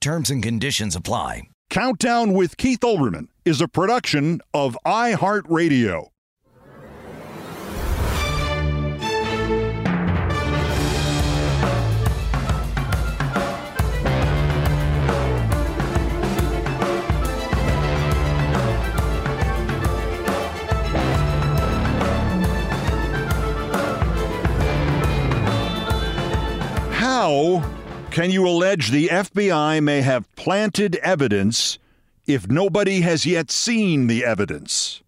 Terms and conditions apply. Countdown with Keith Olbermann is a production of iHeartRadio. How can you allege the FBI may have planted evidence if nobody has yet seen the evidence?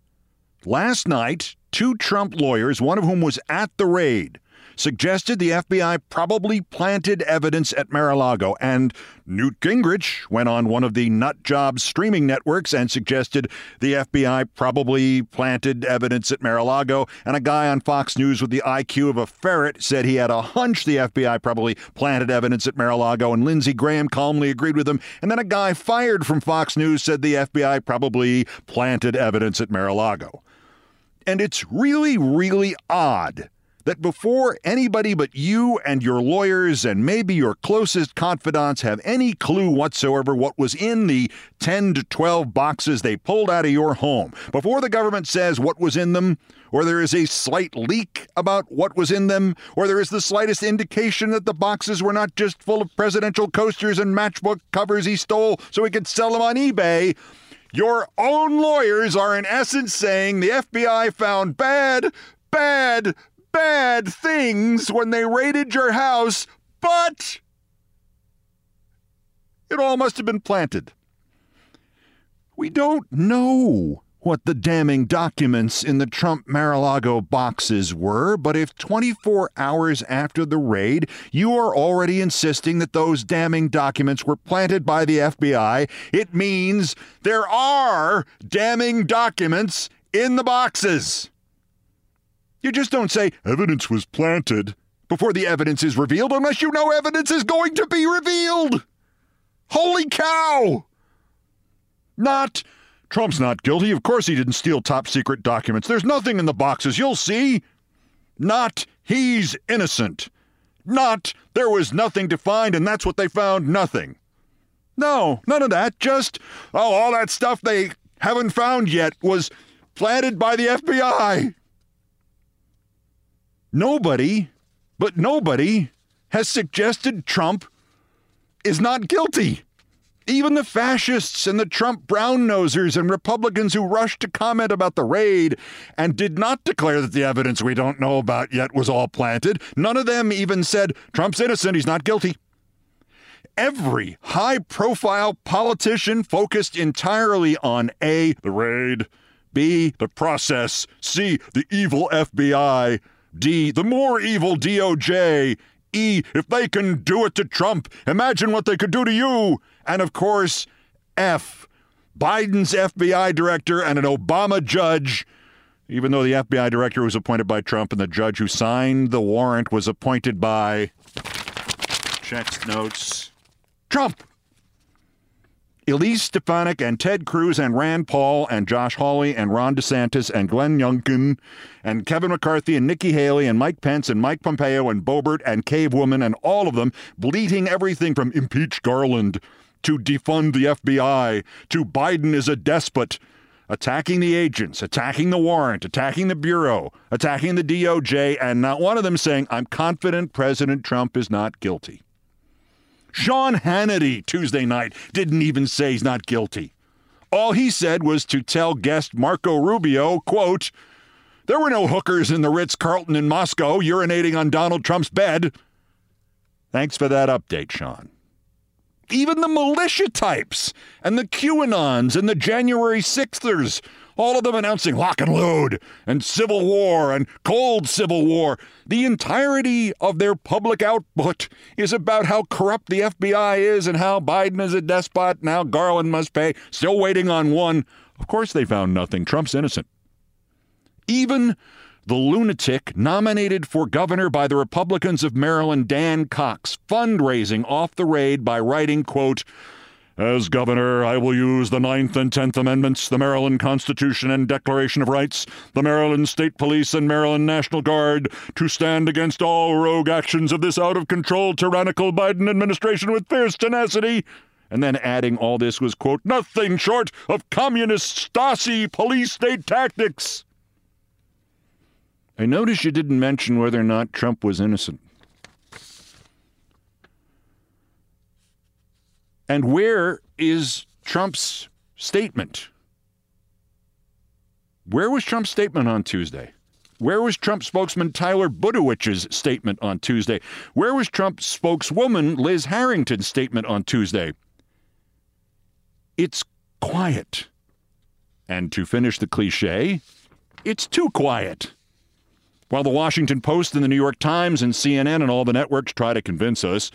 Last night, two Trump lawyers, one of whom was at the raid, suggested the FBI probably planted evidence at Mar a Lago. And Newt Gingrich went on one of the nut job streaming networks and suggested the FBI probably planted evidence at Mar a Lago. And a guy on Fox News with the IQ of a ferret said he had a hunch the FBI probably planted evidence at Mar a Lago. And Lindsey Graham calmly agreed with him. And then a guy fired from Fox News said the FBI probably planted evidence at Mar a Lago. And it's really, really odd that before anybody but you and your lawyers and maybe your closest confidants have any clue whatsoever what was in the 10 to 12 boxes they pulled out of your home, before the government says what was in them, or there is a slight leak about what was in them, or there is the slightest indication that the boxes were not just full of presidential coasters and matchbook covers he stole so he could sell them on eBay. Your own lawyers are in essence saying the FBI found bad, bad, bad things when they raided your house, but it all must have been planted. We don't know what the damning documents in the Trump Mar a Lago boxes were, but if 24 hours after the raid you are already insisting that those damning documents were planted by the FBI, it means there are damning documents in the boxes. You just don't say evidence was planted before the evidence is revealed unless you know evidence is going to be revealed. Holy cow! Not Trump's not guilty. Of course he didn't steal top secret documents. There's nothing in the boxes. You'll see. Not he's innocent. Not there was nothing to find and that's what they found. Nothing. No, none of that. Just, oh, all that stuff they haven't found yet was planted by the FBI. Nobody, but nobody, has suggested Trump is not guilty. Even the fascists and the Trump brown nosers and Republicans who rushed to comment about the raid and did not declare that the evidence we don't know about yet was all planted, none of them even said Trump's innocent, he's not guilty. Every high profile politician focused entirely on A, the raid, B, the process, C, the evil FBI, D, the more evil DOJ, E, if they can do it to Trump, imagine what they could do to you. And of course, F, Biden's FBI director and an Obama judge, even though the FBI director was appointed by Trump and the judge who signed the warrant was appointed by. Checks notes. Trump. Elise Stefanik and Ted Cruz and Rand Paul and Josh Hawley and Ron DeSantis and Glenn Youngkin and Kevin McCarthy and Nikki Haley and Mike Pence and Mike Pompeo and Boebert and Cave Woman and all of them bleating everything from impeach Garland to defund the FBI to Biden is a despot, attacking the agents, attacking the warrant, attacking the Bureau, attacking the DOJ, and not one of them saying, I'm confident President Trump is not guilty. Sean Hannity Tuesday night didn't even say he's not guilty. All he said was to tell guest Marco Rubio, quote, there were no hookers in the Ritz Carlton in Moscow urinating on Donald Trump's bed. Thanks for that update, Sean. Even the militia types and the QAnons and the January 6thers all of them announcing lock and load and civil war and cold civil war. The entirety of their public output is about how corrupt the FBI is and how Biden is a despot. Now Garland must pay. Still waiting on one. Of course, they found nothing. Trump's innocent. Even the lunatic nominated for governor by the Republicans of Maryland, Dan Cox, fundraising off the raid by writing, quote, as governor, I will use the Ninth and Tenth Amendments, the Maryland Constitution and Declaration of Rights, the Maryland State Police and Maryland National Guard to stand against all rogue actions of this out of control, tyrannical Biden administration with fierce tenacity. And then adding all this was, quote, nothing short of communist Stasi police state tactics. I notice you didn't mention whether or not Trump was innocent. And where is Trump's statement? Where was Trump's statement on Tuesday? Where was Trump spokesman Tyler Budowich's statement on Tuesday? Where was Trump spokeswoman Liz Harrington's statement on Tuesday? It's quiet. And to finish the cliche, it's too quiet. While the Washington Post and the New York Times and CNN and all the networks try to convince us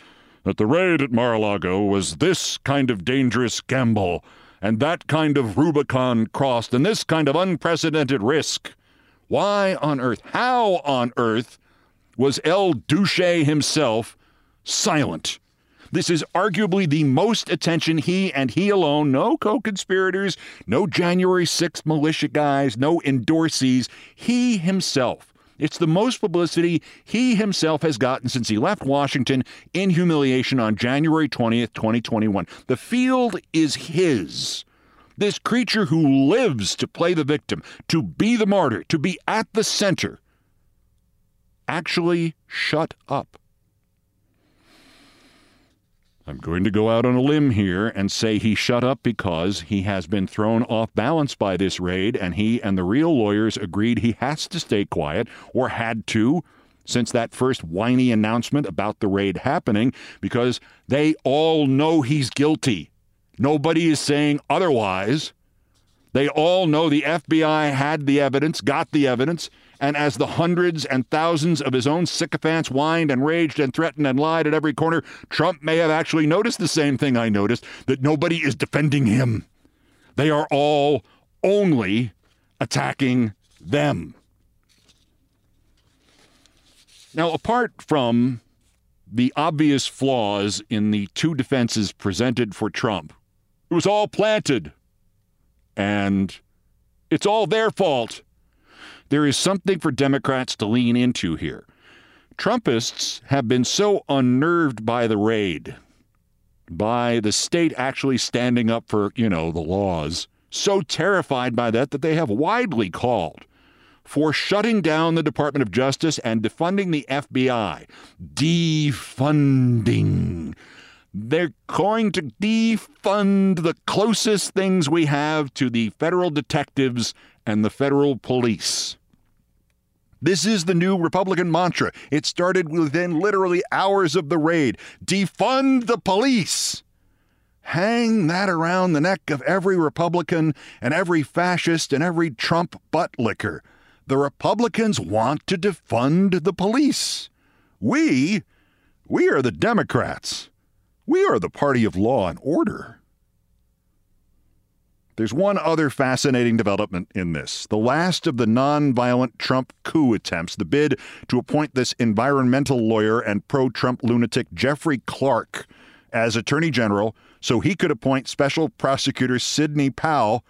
that the raid at Mar a Lago was this kind of dangerous gamble and that kind of Rubicon crossed and this kind of unprecedented risk. Why on earth, how on earth was Il Duce himself silent? This is arguably the most attention he and he alone, no co conspirators, no January 6th militia guys, no endorsees, he himself it's the most publicity he himself has gotten since he left Washington in humiliation on January 20th, 2021. The field is his. This creature who lives to play the victim, to be the martyr, to be at the center, actually shut up. I'm going to go out on a limb here and say he shut up because he has been thrown off balance by this raid, and he and the real lawyers agreed he has to stay quiet, or had to, since that first whiny announcement about the raid happening, because they all know he's guilty. Nobody is saying otherwise. They all know the FBI had the evidence, got the evidence, and as the hundreds and thousands of his own sycophants whined and raged and threatened and lied at every corner, Trump may have actually noticed the same thing I noticed that nobody is defending him. They are all only attacking them. Now, apart from the obvious flaws in the two defenses presented for Trump, it was all planted and it's all their fault. There is something for Democrats to lean into here. Trumpists have been so unnerved by the raid, by the state actually standing up for, you know, the laws, so terrified by that that they have widely called for shutting down the Department of Justice and defunding the FBI. Defunding. They're going to defund the closest things we have to the federal detectives and the federal police. This is the new Republican mantra. It started within literally hours of the raid. Defund the police. Hang that around the neck of every Republican and every fascist and every Trump butt licker. The Republicans want to defund the police. We, we are the Democrats. We are the party of law and order. There's one other fascinating development in this. The last of the nonviolent Trump coup attempts, the bid to appoint this environmental lawyer and pro Trump lunatic Jeffrey Clark as Attorney General so he could appoint Special Prosecutor Sidney Powell.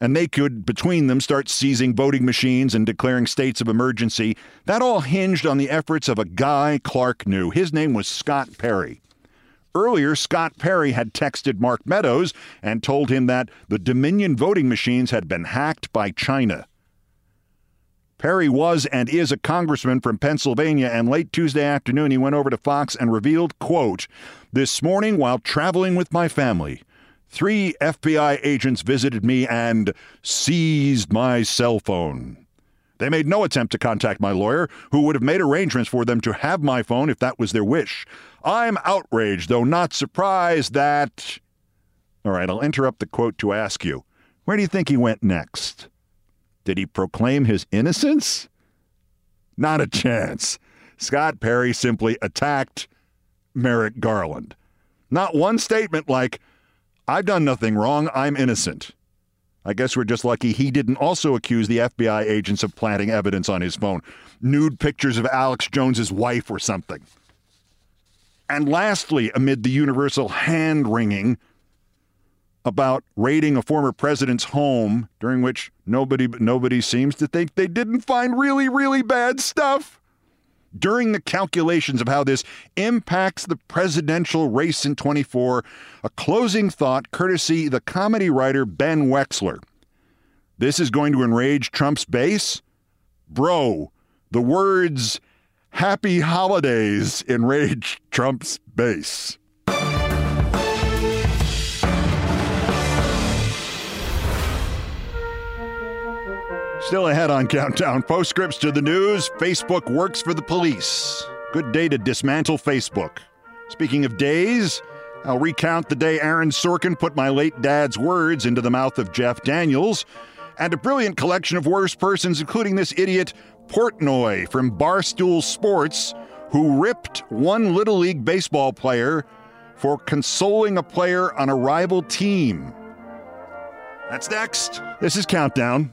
and they could, between them, start seizing voting machines and declaring states of emergency. That all hinged on the efforts of a guy Clark knew. His name was Scott Perry. Earlier, Scott Perry had texted Mark Meadows and told him that the Dominion voting machines had been hacked by China. Perry was and is a congressman from Pennsylvania, and late Tuesday afternoon he went over to Fox and revealed, quote, This morning while traveling with my family, Three FBI agents visited me and seized my cell phone. They made no attempt to contact my lawyer, who would have made arrangements for them to have my phone if that was their wish. I'm outraged, though not surprised that. All right, I'll interrupt the quote to ask you where do you think he went next? Did he proclaim his innocence? Not a chance. Scott Perry simply attacked Merrick Garland. Not one statement like, I've done nothing wrong. I'm innocent. I guess we're just lucky he didn't also accuse the FBI agents of planting evidence on his phone. Nude pictures of Alex Jones's wife or something. And lastly, amid the universal hand wringing about raiding a former president's home, during which nobody nobody seems to think they didn't find really, really bad stuff during the calculations of how this impacts the presidential race in 24, a closing thought courtesy the comedy writer Ben Wexler. This is going to enrage Trump's base? Bro, the words happy holidays enraged Trump's base. Still ahead on Countdown. Postscripts to the news. Facebook works for the police. Good day to dismantle Facebook. Speaking of days, I'll recount the day Aaron Sorkin put my late dad's words into the mouth of Jeff Daniels, and a brilliant collection of worse persons, including this idiot Portnoy from Barstool Sports, who ripped one Little League baseball player for consoling a player on a rival team. That's next. This is Countdown.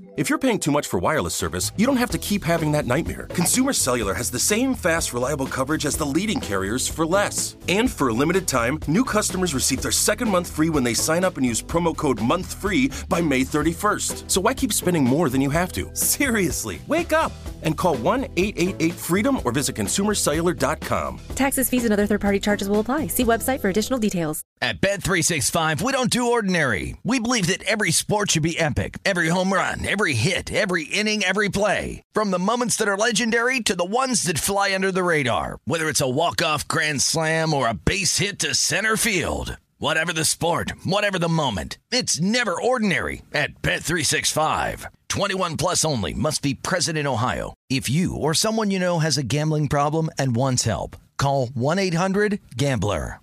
If you're paying too much for wireless service, you don't have to keep having that nightmare. Consumer Cellular has the same fast, reliable coverage as the leading carriers for less. And for a limited time, new customers receive their second month free when they sign up and use promo code MONTHFREE by May 31st. So why keep spending more than you have to? Seriously, wake up and call 1 888 freedom or visit consumercellular.com. Taxes, fees, and other third party charges will apply. See website for additional details. At Bet365, we don't do ordinary. We believe that every sport should be epic every home run, every hit, every inning, every play. From the moments that are legendary to the ones that fly under the radar, whether it's a walk-off grand slam or a base hit to center field. Whatever the sport, whatever the moment, it's never ordinary at Bet365. 21 plus only must be present in Ohio. If you or someone you know has a gambling problem and wants help, call 1-800-GAMBLER.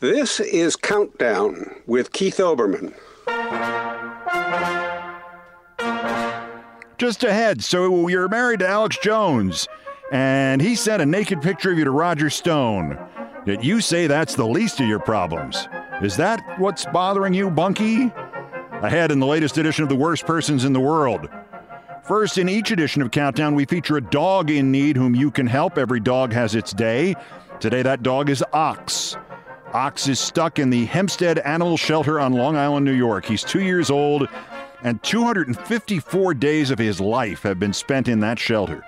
This is Countdown with Keith Olbermann. Just ahead, so you're married to Alex Jones, and he sent a naked picture of you to Roger Stone. Yet you say that's the least of your problems. Is that what's bothering you, Bunky? Ahead in the latest edition of The Worst Persons in the World. First, in each edition of Countdown, we feature a dog in need whom you can help. Every dog has its day. Today, that dog is Ox. Ox is stuck in the Hempstead Animal Shelter on Long Island, New York. He's two years old, and 254 days of his life have been spent in that shelter.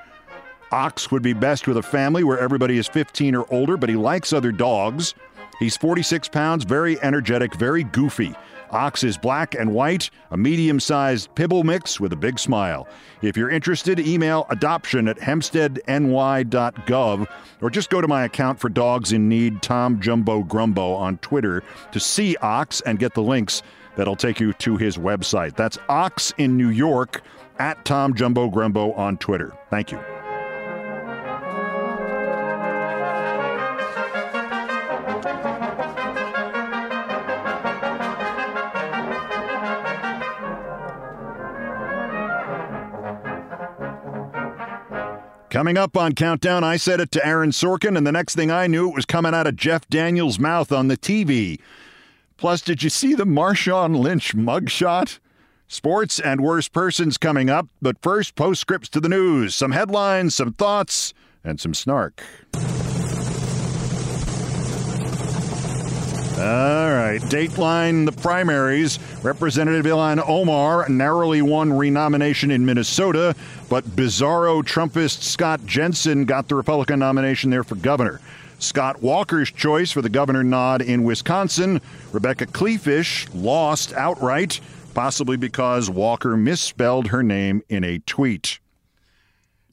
Ox would be best with a family where everybody is 15 or older, but he likes other dogs. He's 46 pounds, very energetic, very goofy. Ox is black and white, a medium sized pibble mix with a big smile. If you're interested, email adoption at hempsteadny.gov or just go to my account for dogs in need, Tom Jumbo Grumbo, on Twitter to see Ox and get the links that'll take you to his website. That's Ox in New York at Tom Jumbo Grumbo on Twitter. Thank you. Coming up on Countdown, I said it to Aaron Sorkin, and the next thing I knew, it was coming out of Jeff Daniels' mouth on the TV. Plus, did you see the Marshawn Lynch mugshot? Sports and worse persons coming up, but first, postscripts to the news. Some headlines, some thoughts, and some snark. All right, Dateline, the primaries. Representative Ilhan Omar narrowly won renomination in Minnesota, but bizarro Trumpist Scott Jensen got the Republican nomination there for governor. Scott Walker's choice for the governor nod in Wisconsin, Rebecca Kleefisch, lost outright, possibly because Walker misspelled her name in a tweet.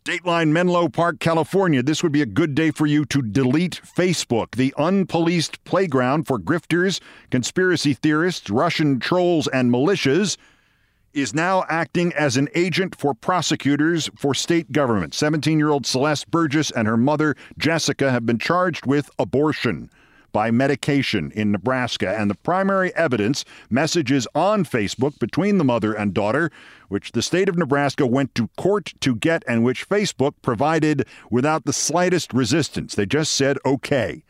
Dateline Menlo Park, California. This would be a good day for you to delete Facebook, the unpoliced playground for grifters, conspiracy theorists, Russian trolls, and militias. Is now acting as an agent for prosecutors for state government. 17 year old Celeste Burgess and her mother, Jessica, have been charged with abortion by medication in Nebraska, and the primary evidence messages on Facebook between the mother and daughter, which the state of Nebraska went to court to get and which Facebook provided without the slightest resistance. They just said okay.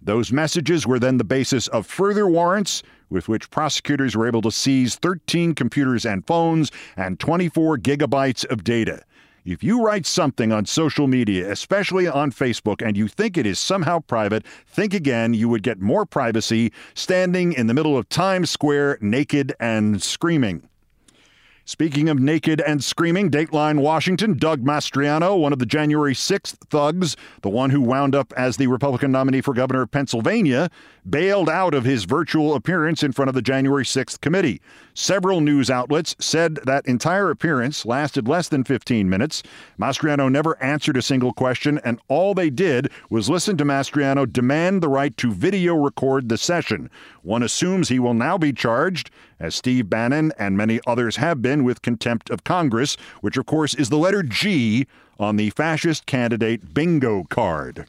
Those messages were then the basis of further warrants with which prosecutors were able to seize 13 computers and phones and 24 gigabytes of data. If you write something on social media, especially on Facebook, and you think it is somehow private, think again. You would get more privacy standing in the middle of Times Square naked and screaming. Speaking of naked and screaming, Dateline Washington, Doug Mastriano, one of the January 6th thugs, the one who wound up as the Republican nominee for governor of Pennsylvania, bailed out of his virtual appearance in front of the January 6th committee. Several news outlets said that entire appearance lasted less than 15 minutes. Mastriano never answered a single question, and all they did was listen to Mastriano demand the right to video record the session. One assumes he will now be charged as Steve Bannon and many others have been with contempt of Congress, which of course is the letter G on the fascist candidate bingo card.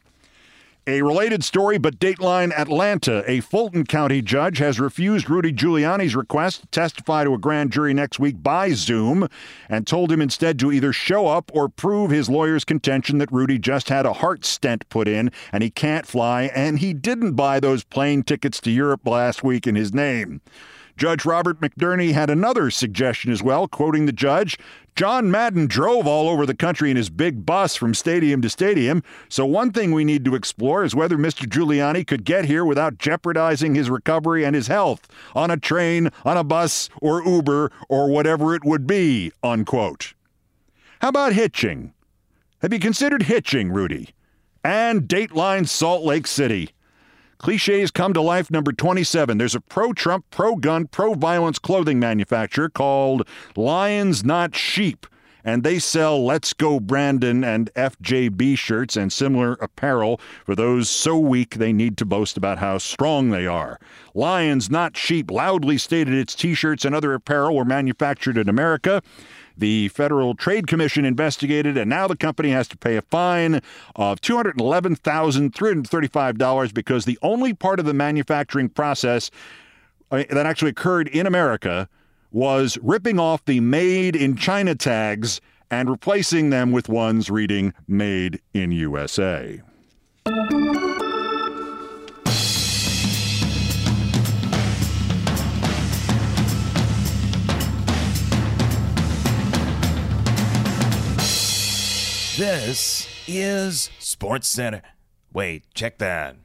A related story, but Dateline Atlanta. A Fulton County judge has refused Rudy Giuliani's request to testify to a grand jury next week by Zoom and told him instead to either show up or prove his lawyer's contention that Rudy just had a heart stent put in and he can't fly and he didn't buy those plane tickets to Europe last week in his name. Judge Robert McBurney had another suggestion as well, quoting the judge John Madden drove all over the country in his big bus from stadium to stadium, so one thing we need to explore is whether Mr. Giuliani could get here without jeopardizing his recovery and his health on a train, on a bus, or Uber, or whatever it would be, unquote. How about hitching? Have you considered hitching, Rudy? And Dateline Salt Lake City. Cliches come to life number 27. There's a pro Trump, pro gun, pro violence clothing manufacturer called Lions Not Sheep, and they sell Let's Go Brandon and FJB shirts and similar apparel for those so weak they need to boast about how strong they are. Lions Not Sheep loudly stated its t shirts and other apparel were manufactured in America. The Federal Trade Commission investigated, and now the company has to pay a fine of $211,335 because the only part of the manufacturing process uh, that actually occurred in America was ripping off the Made in China tags and replacing them with ones reading Made in USA. This is Sports Center. Wait, check that.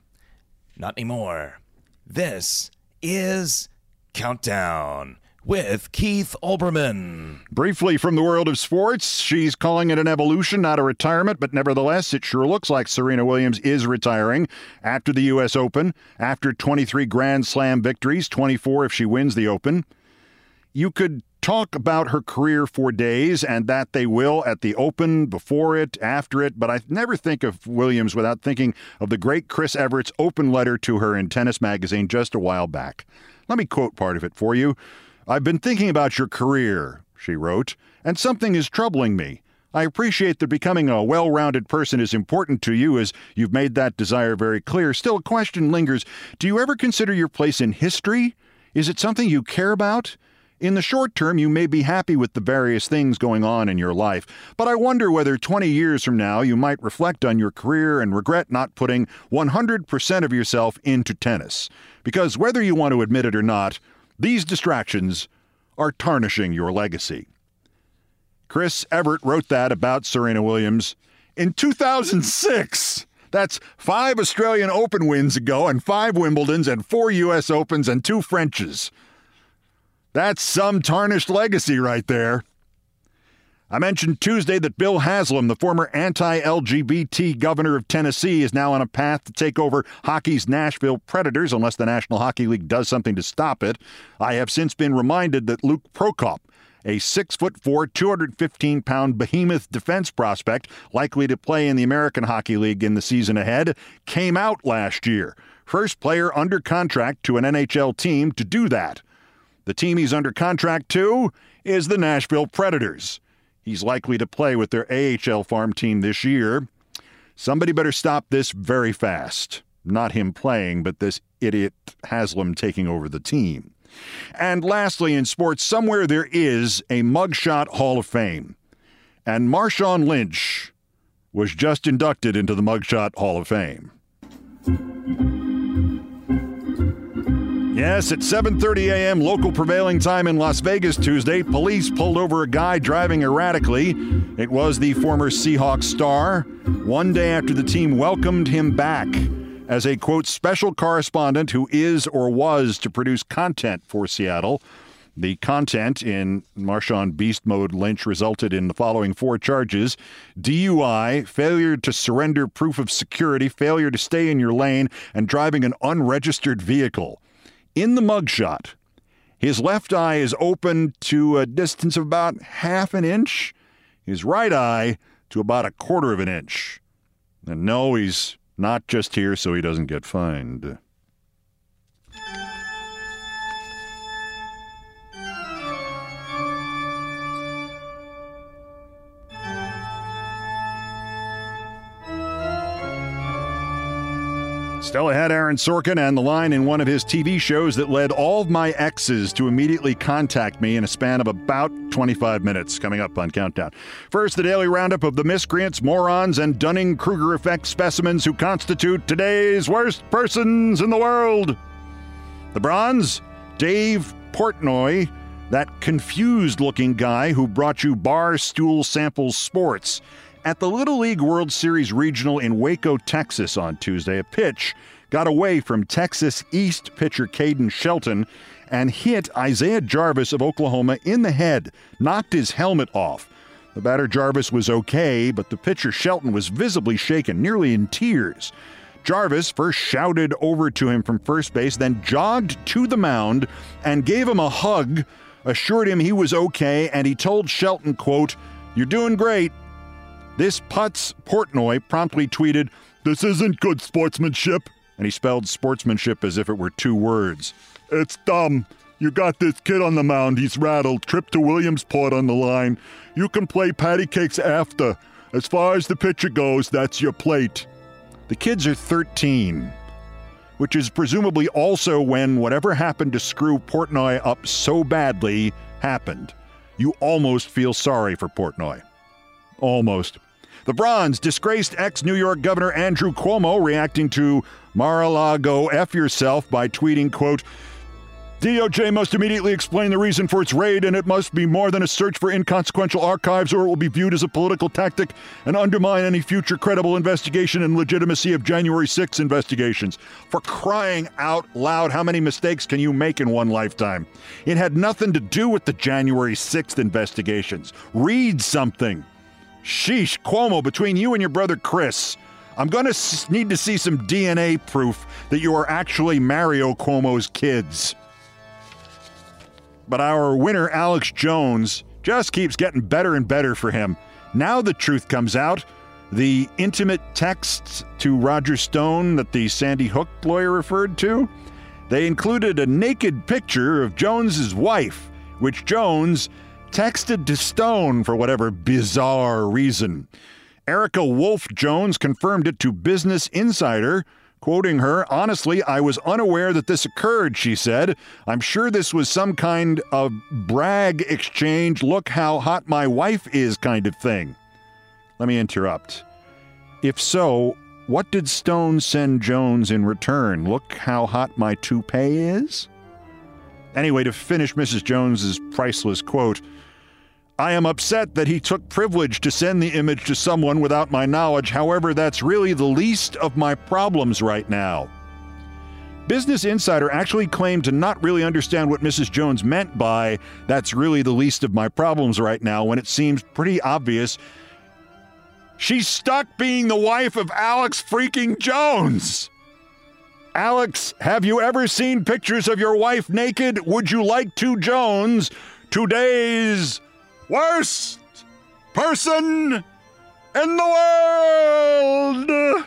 Not anymore. This is Countdown with Keith Olbermann. Briefly from the world of sports, she's calling it an evolution, not a retirement, but nevertheless, it sure looks like Serena Williams is retiring after the U.S. Open, after 23 Grand Slam victories, 24 if she wins the Open. You could talk about her career for days, and that they will at the Open, before it, after it, but I never think of Williams without thinking of the great Chris Evert's open letter to her in Tennis Magazine just a while back. Let me quote part of it for you. I've been thinking about your career, she wrote, and something is troubling me. I appreciate that becoming a well rounded person is important to you as you've made that desire very clear. Still, a question lingers Do you ever consider your place in history? Is it something you care about? In the short term, you may be happy with the various things going on in your life, but I wonder whether 20 years from now you might reflect on your career and regret not putting 100% of yourself into tennis. Because whether you want to admit it or not, these distractions are tarnishing your legacy. Chris Evert wrote that about Serena Williams in 2006. That's five Australian Open wins ago, and five Wimbledons, and four U.S. Opens, and two Frenches. That's some tarnished legacy right there. I mentioned Tuesday that Bill Haslam, the former anti LGBT governor of Tennessee, is now on a path to take over hockey's Nashville Predators unless the National Hockey League does something to stop it. I have since been reminded that Luke Prokop, a six foot four, 215 pound behemoth defense prospect likely to play in the American Hockey League in the season ahead, came out last year. First player under contract to an NHL team to do that. The team he's under contract to is the Nashville Predators. He's likely to play with their AHL farm team this year. Somebody better stop this very fast. Not him playing, but this idiot Haslam taking over the team. And lastly, in sports, somewhere there is a mugshot Hall of Fame. And Marshawn Lynch was just inducted into the Mugshot Hall of Fame. Yes, at 7:30 a.m. local prevailing time in Las Vegas Tuesday, police pulled over a guy driving erratically. It was the former Seahawks star. One day after the team welcomed him back as a quote special correspondent who is or was to produce content for Seattle. The content in Marshawn Beast Mode Lynch resulted in the following four charges DUI, failure to surrender proof of security, failure to stay in your lane, and driving an unregistered vehicle. In the mugshot, his left eye is open to a distance of about half an inch, his right eye to about a quarter of an inch. And no, he's not just here so he doesn't get fined. Stella had Aaron Sorkin and the line in one of his TV shows that led all of my exes to immediately contact me in a span of about 25 minutes. Coming up on Countdown. First, the daily roundup of the miscreants, morons, and Dunning Kruger effect specimens who constitute today's worst persons in the world. The bronze, Dave Portnoy, that confused looking guy who brought you bar stool samples sports. At the Little League World Series Regional in Waco, Texas on Tuesday, a pitch got away from Texas East pitcher Caden Shelton and hit Isaiah Jarvis of Oklahoma in the head, knocked his helmet off. The batter Jarvis was okay, but the pitcher Shelton was visibly shaken, nearly in tears. Jarvis first shouted over to him from first base, then jogged to the mound and gave him a hug, assured him he was okay, and he told Shelton, quote, You're doing great. This putz Portnoy promptly tweeted, This isn't good sportsmanship. And he spelled sportsmanship as if it were two words. It's dumb. You got this kid on the mound. He's rattled. Trip to Williamsport on the line. You can play patty cakes after. As far as the pitcher goes, that's your plate. The kids are 13, which is presumably also when whatever happened to screw Portnoy up so badly happened. You almost feel sorry for Portnoy. Almost. The bronze, disgraced ex New York Governor Andrew Cuomo reacting to Mar a Lago F yourself by tweeting, quote, DOJ must immediately explain the reason for its raid, and it must be more than a search for inconsequential archives, or it will be viewed as a political tactic and undermine any future credible investigation and legitimacy of January 6 investigations. For crying out loud, how many mistakes can you make in one lifetime? It had nothing to do with the January 6th investigations. Read something. Sheesh, Cuomo, between you and your brother Chris, I'm going to need to see some DNA proof that you are actually Mario Cuomo's kids. But our winner, Alex Jones, just keeps getting better and better for him. Now the truth comes out. The intimate texts to Roger Stone that the Sandy Hook lawyer referred to, they included a naked picture of Jones's wife, which Jones texted to Stone for whatever bizarre reason. Erika Wulff Jones confirmed it to Business Insider. Quoting her, honestly, I was unaware that this occurred, she said. I'm sure this was some kind of brag exchange, look how hot my wife is kind of thing. Let me interrupt. If so, what did Stone send Jones in return? Look how hot my toupee is? Anyway, to finish Mrs. Jones's priceless quote, I am upset that he took privilege to send the image to someone without my knowledge. However, that's really the least of my problems right now. Business Insider actually claimed to not really understand what Mrs. Jones meant by that's really the least of my problems right now when it seems pretty obvious she's stuck being the wife of Alex freaking Jones. Alex, have you ever seen pictures of your wife naked? Would you like to, Jones? Today's worst person in the world.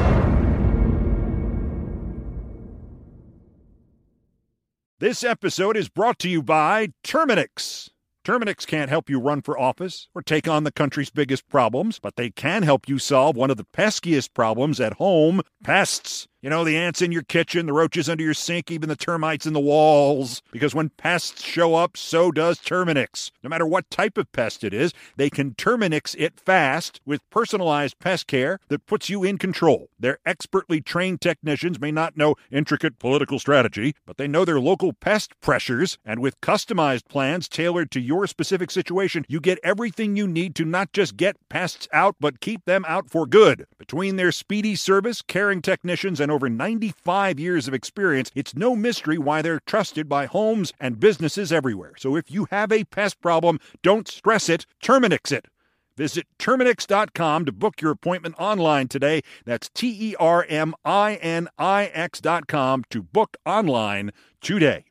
This episode is brought to you by Terminix. Terminix can't help you run for office or take on the country's biggest problems, but they can help you solve one of the peskiest problems at home pests. You know, the ants in your kitchen, the roaches under your sink, even the termites in the walls. Because when pests show up, so does Terminix. No matter what type of pest it is, they can Terminix it fast with personalized pest care that puts you in control. Their expertly trained technicians may not know intricate political strategy, but they know their local pest pressures, and with customized plans tailored to your specific situation, you get everything you need to not just get pests out, but keep them out for good. Between their speedy service, caring technicians, and over 95 years of experience, it's no mystery why they're trusted by homes and businesses everywhere. So if you have a pest problem, don't stress it, Terminix it. Visit Terminix.com to book your appointment online today. That's T E R M I N I X.com to book online today.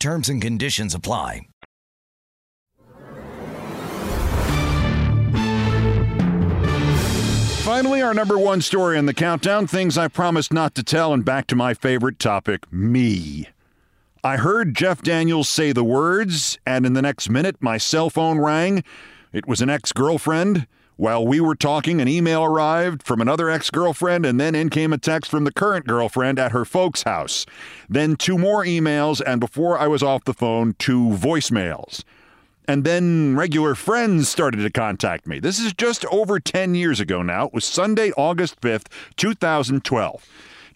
Terms and conditions apply. Finally, our number one story in the countdown things I promised not to tell, and back to my favorite topic me. I heard Jeff Daniels say the words, and in the next minute, my cell phone rang. It was an ex girlfriend. While we were talking, an email arrived from another ex girlfriend, and then in came a text from the current girlfriend at her folks' house. Then two more emails, and before I was off the phone, two voicemails. And then regular friends started to contact me. This is just over 10 years ago now. It was Sunday, August 5th, 2012.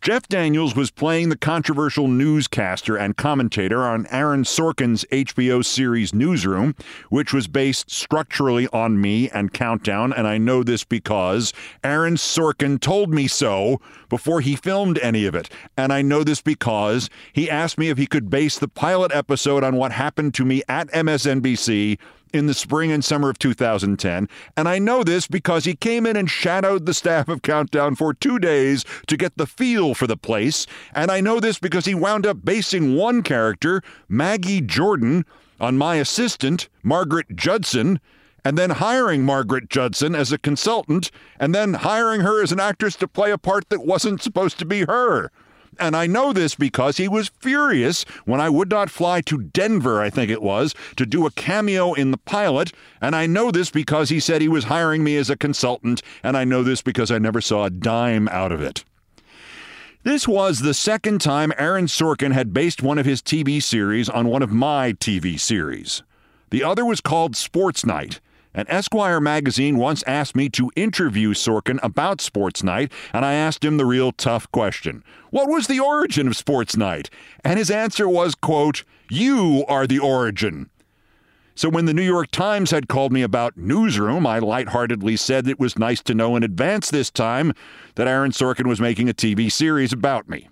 Jeff Daniels was playing the controversial newscaster and commentator on Aaron Sorkin's HBO series Newsroom, which was based structurally on me and Countdown, and I know this because Aaron Sorkin told me so before he filmed any of it. And I know this because he asked me if he could base the pilot episode on what happened to me at MSNBC in the spring and summer of 2010. And I know this because he came in and shadowed the staff of Countdown for two days to get the feel for the place. And I know this because he wound up basing one character, Maggie Jordan, on my assistant, Margaret Judson. And then hiring Margaret Judson as a consultant, and then hiring her as an actress to play a part that wasn't supposed to be her. And I know this because he was furious when I would not fly to Denver, I think it was, to do a cameo in the pilot. And I know this because he said he was hiring me as a consultant. And I know this because I never saw a dime out of it. This was the second time Aaron Sorkin had based one of his TV series on one of my TV series. The other was called Sports Night. And Esquire magazine once asked me to interview Sorkin about Sports Night, and I asked him the real tough question. What was the origin of Sports Night? And his answer was, quote, You are the origin. So when the New York Times had called me about Newsroom, I lightheartedly said it was nice to know in advance this time that Aaron Sorkin was making a TV series about me.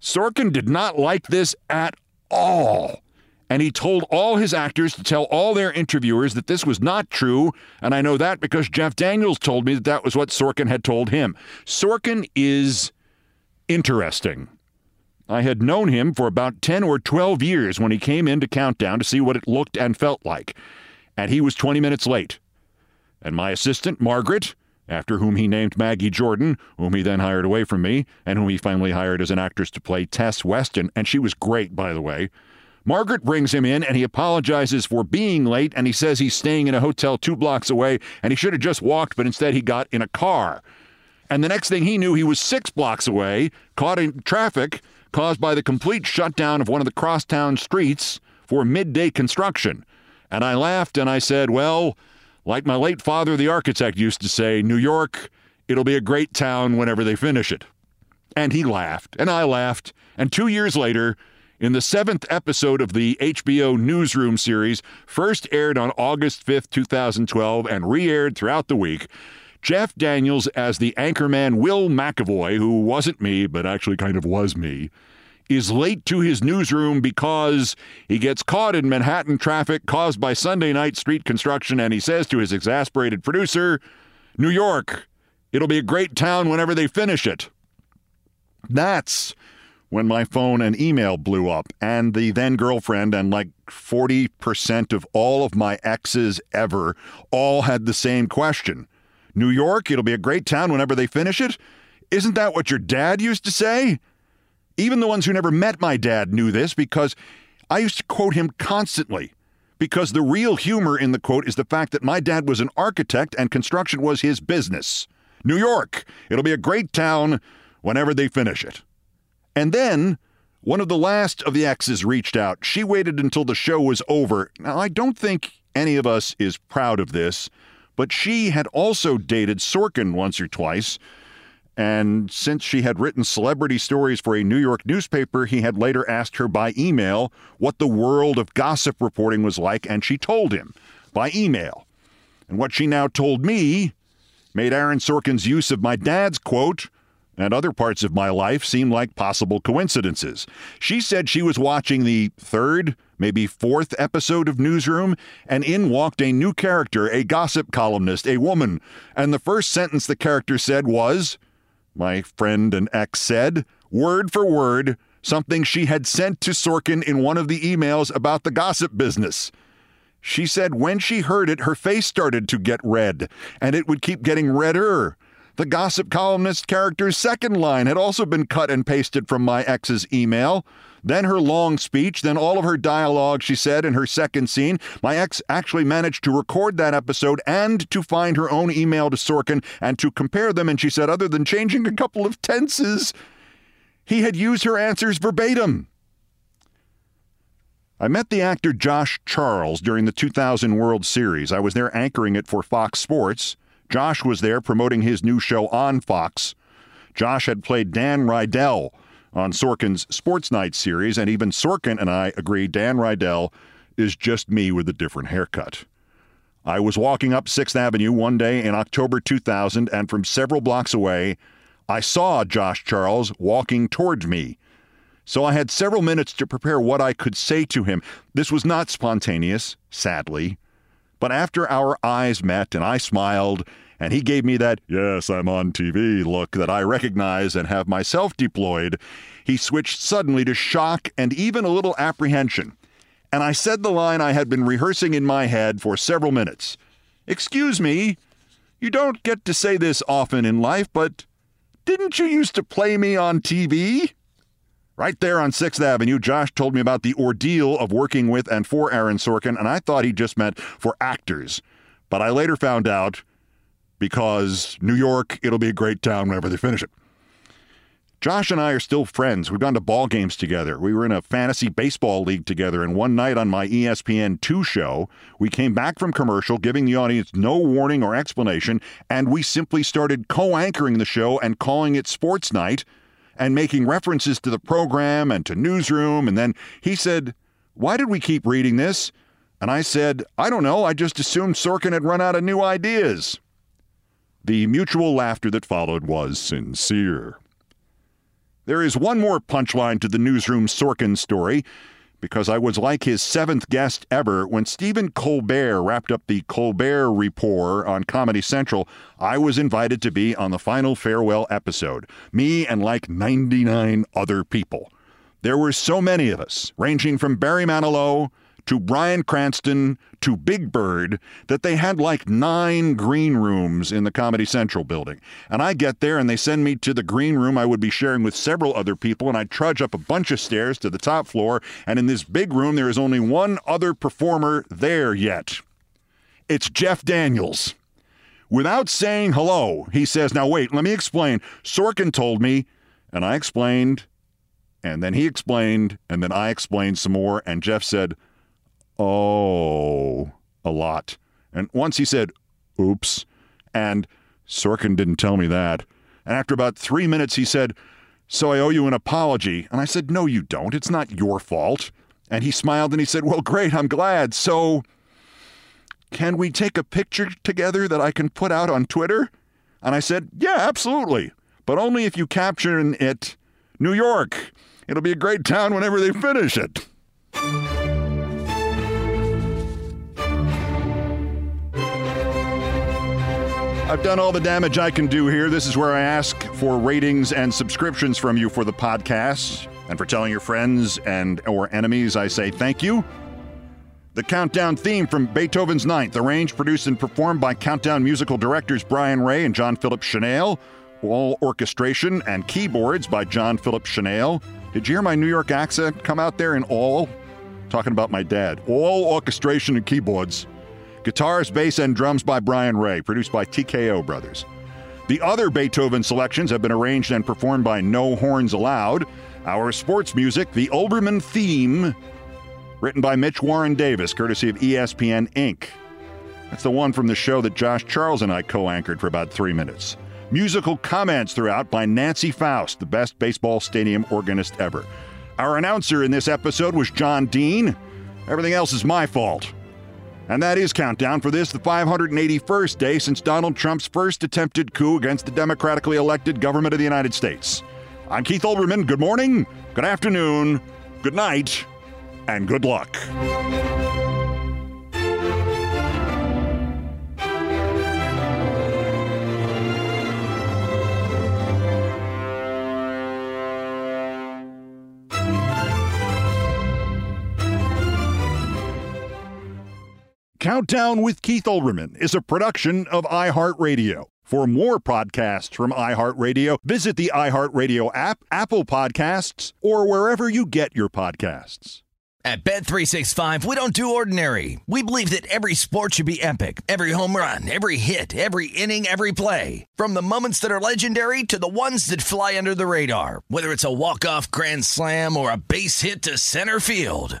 Sorkin did not like this at all. And he told all his actors to tell all their interviewers that this was not true. And I know that because Jeff Daniels told me that that was what Sorkin had told him. Sorkin is interesting. I had known him for about 10 or 12 years when he came into Countdown to see what it looked and felt like. And he was 20 minutes late. And my assistant, Margaret, after whom he named Maggie Jordan, whom he then hired away from me, and whom he finally hired as an actress to play Tess Weston, and she was great, by the way. Margaret brings him in and he apologizes for being late and he says he's staying in a hotel two blocks away and he should have just walked, but instead he got in a car. And the next thing he knew, he was six blocks away, caught in traffic caused by the complete shutdown of one of the crosstown streets for midday construction. And I laughed and I said, Well, like my late father, the architect, used to say, New York, it'll be a great town whenever they finish it. And he laughed, and I laughed, and two years later, In the seventh episode of the HBO Newsroom series, first aired on August 5th, 2012, and re aired throughout the week, Jeff Daniels as the anchorman Will McAvoy, who wasn't me, but actually kind of was me, is late to his newsroom because he gets caught in Manhattan traffic caused by Sunday night street construction, and he says to his exasperated producer, New York, it'll be a great town whenever they finish it. That's when my phone and email blew up, and the then girlfriend and like 40% of all of my exes ever all had the same question New York, it'll be a great town whenever they finish it? Isn't that what your dad used to say? Even the ones who never met my dad knew this because I used to quote him constantly. Because the real humor in the quote is the fact that my dad was an architect and construction was his business. New York, it'll be a great town whenever they finish it. And then one of the last of the exes reached out. She waited until the show was over. Now, I don't think any of us is proud of this, but she had also dated Sorkin once or twice. And since she had written celebrity stories for a New York newspaper, he had later asked her by email what the world of gossip reporting was like, and she told him by email. And what she now told me made Aaron Sorkin's use of my dad's quote and other parts of my life seem like possible coincidences. She said she was watching the third, maybe fourth episode of Newsroom, and in walked a new character, a gossip columnist, a woman. And the first sentence the character said was, my friend and ex said, word for word, something she had sent to Sorkin in one of the emails about the gossip business. She said when she heard it, her face started to get red, and it would keep getting redder. The gossip columnist character's second line had also been cut and pasted from my ex's email. Then her long speech, then all of her dialogue, she said, in her second scene. My ex actually managed to record that episode and to find her own email to Sorkin and to compare them. And she said, other than changing a couple of tenses, he had used her answers verbatim. I met the actor Josh Charles during the 2000 World Series. I was there anchoring it for Fox Sports. Josh was there promoting his new show on Fox. Josh had played Dan Rydell on Sorkin's Sports Night series, and even Sorkin and I agree Dan Rydell is just me with a different haircut. I was walking up 6th Avenue one day in October 2000, and from several blocks away, I saw Josh Charles walking towards me. So I had several minutes to prepare what I could say to him. This was not spontaneous, sadly. But after our eyes met and I smiled, and he gave me that, yes, I'm on TV look that I recognize and have myself deployed, he switched suddenly to shock and even a little apprehension. And I said the line I had been rehearsing in my head for several minutes Excuse me, you don't get to say this often in life, but didn't you used to play me on TV? Right there on 6th Avenue, Josh told me about the ordeal of working with and for Aaron Sorkin, and I thought he just meant for actors. But I later found out because New York, it'll be a great town whenever they finish it. Josh and I are still friends. We've gone to ball games together. We were in a fantasy baseball league together, and one night on my E ESPN 2 show, we came back from commercial, giving the audience no warning or explanation, and we simply started co anchoring the show and calling it Sports Night and making references to the program and to Newsroom. And then he said, Why did we keep reading this? And I said, I don't know. I just assumed Sorkin had run out of new ideas. The mutual laughter that followed was sincere. There is one more punchline to the Newsroom Sorkin story because I was like his seventh guest ever. When Stephen Colbert wrapped up the Colbert Report on Comedy Central, I was invited to be on the final farewell episode. Me and like 99 other people. There were so many of us, ranging from Barry Manilow to Bryan Cranston to Big Bird that they had like nine green rooms in the Comedy Central building. And I get there and they send me to the green room I would be sharing with several other people, and I trudge up a bunch of stairs to the top floor. And in this big room, there is only one other performer there yet. It's Jeff Daniels. Without saying hello, he says, Now wait, let me explain. Sorkin told me, and I explained, and then he explained, and then I explained some more, and Jeff said, Oh, a lot. And once he said, Oops. And Sorkin didn't tell me that. And after about three minutes, he said, So I owe you an apology. And I said, No, you don't. It's not your fault. And he smiled and he said, Well, great. I'm glad. So can we take a picture together that I can put out on Twitter? And I said, Yeah, absolutely. But only if you capture it New York. It'll be a great town whenever they finish it. I've done all the damage I can do here. This is where I ask for ratings and subscriptions from you for the podcast. And for telling your friends and or enemies, I say thank you. The countdown theme from Beethoven's Ninth, arranged, produced, and performed by Countdown musical directors Brian Ray and John Philip Shenale. All orchestration and keyboards by John Philip Shenale. Did you hear my New York accent come out there in all? Talking about my dad. All orchestration and keyboards. Guitars, bass, and drums by Brian Ray, produced by TKO Brothers. The other Beethoven selections have been arranged and performed by No Horns Allowed. Our sports music, the Olbermann theme, written by Mitch Warren Davis, courtesy of ESPN Inc. That's the one from the show that Josh Charles and I co anchored for about three minutes. Musical comments throughout by Nancy Faust, the best baseball stadium organist ever. Our announcer in this episode was John Dean. Everything else is my fault. And that is Countdown for this, the 581st day since Donald Trump's first attempted coup against the democratically elected government of the United States. I'm Keith Olbermann. Good morning, good afternoon, good night, and good luck. Countdown with Keith Olbermann is a production of iHeartRadio. For more podcasts from iHeartRadio, visit the iHeartRadio app, Apple Podcasts, or wherever you get your podcasts. At Bet365, we don't do ordinary. We believe that every sport should be epic. Every home run, every hit, every inning, every play. From the moments that are legendary to the ones that fly under the radar. Whether it's a walk-off grand slam or a base hit to center field.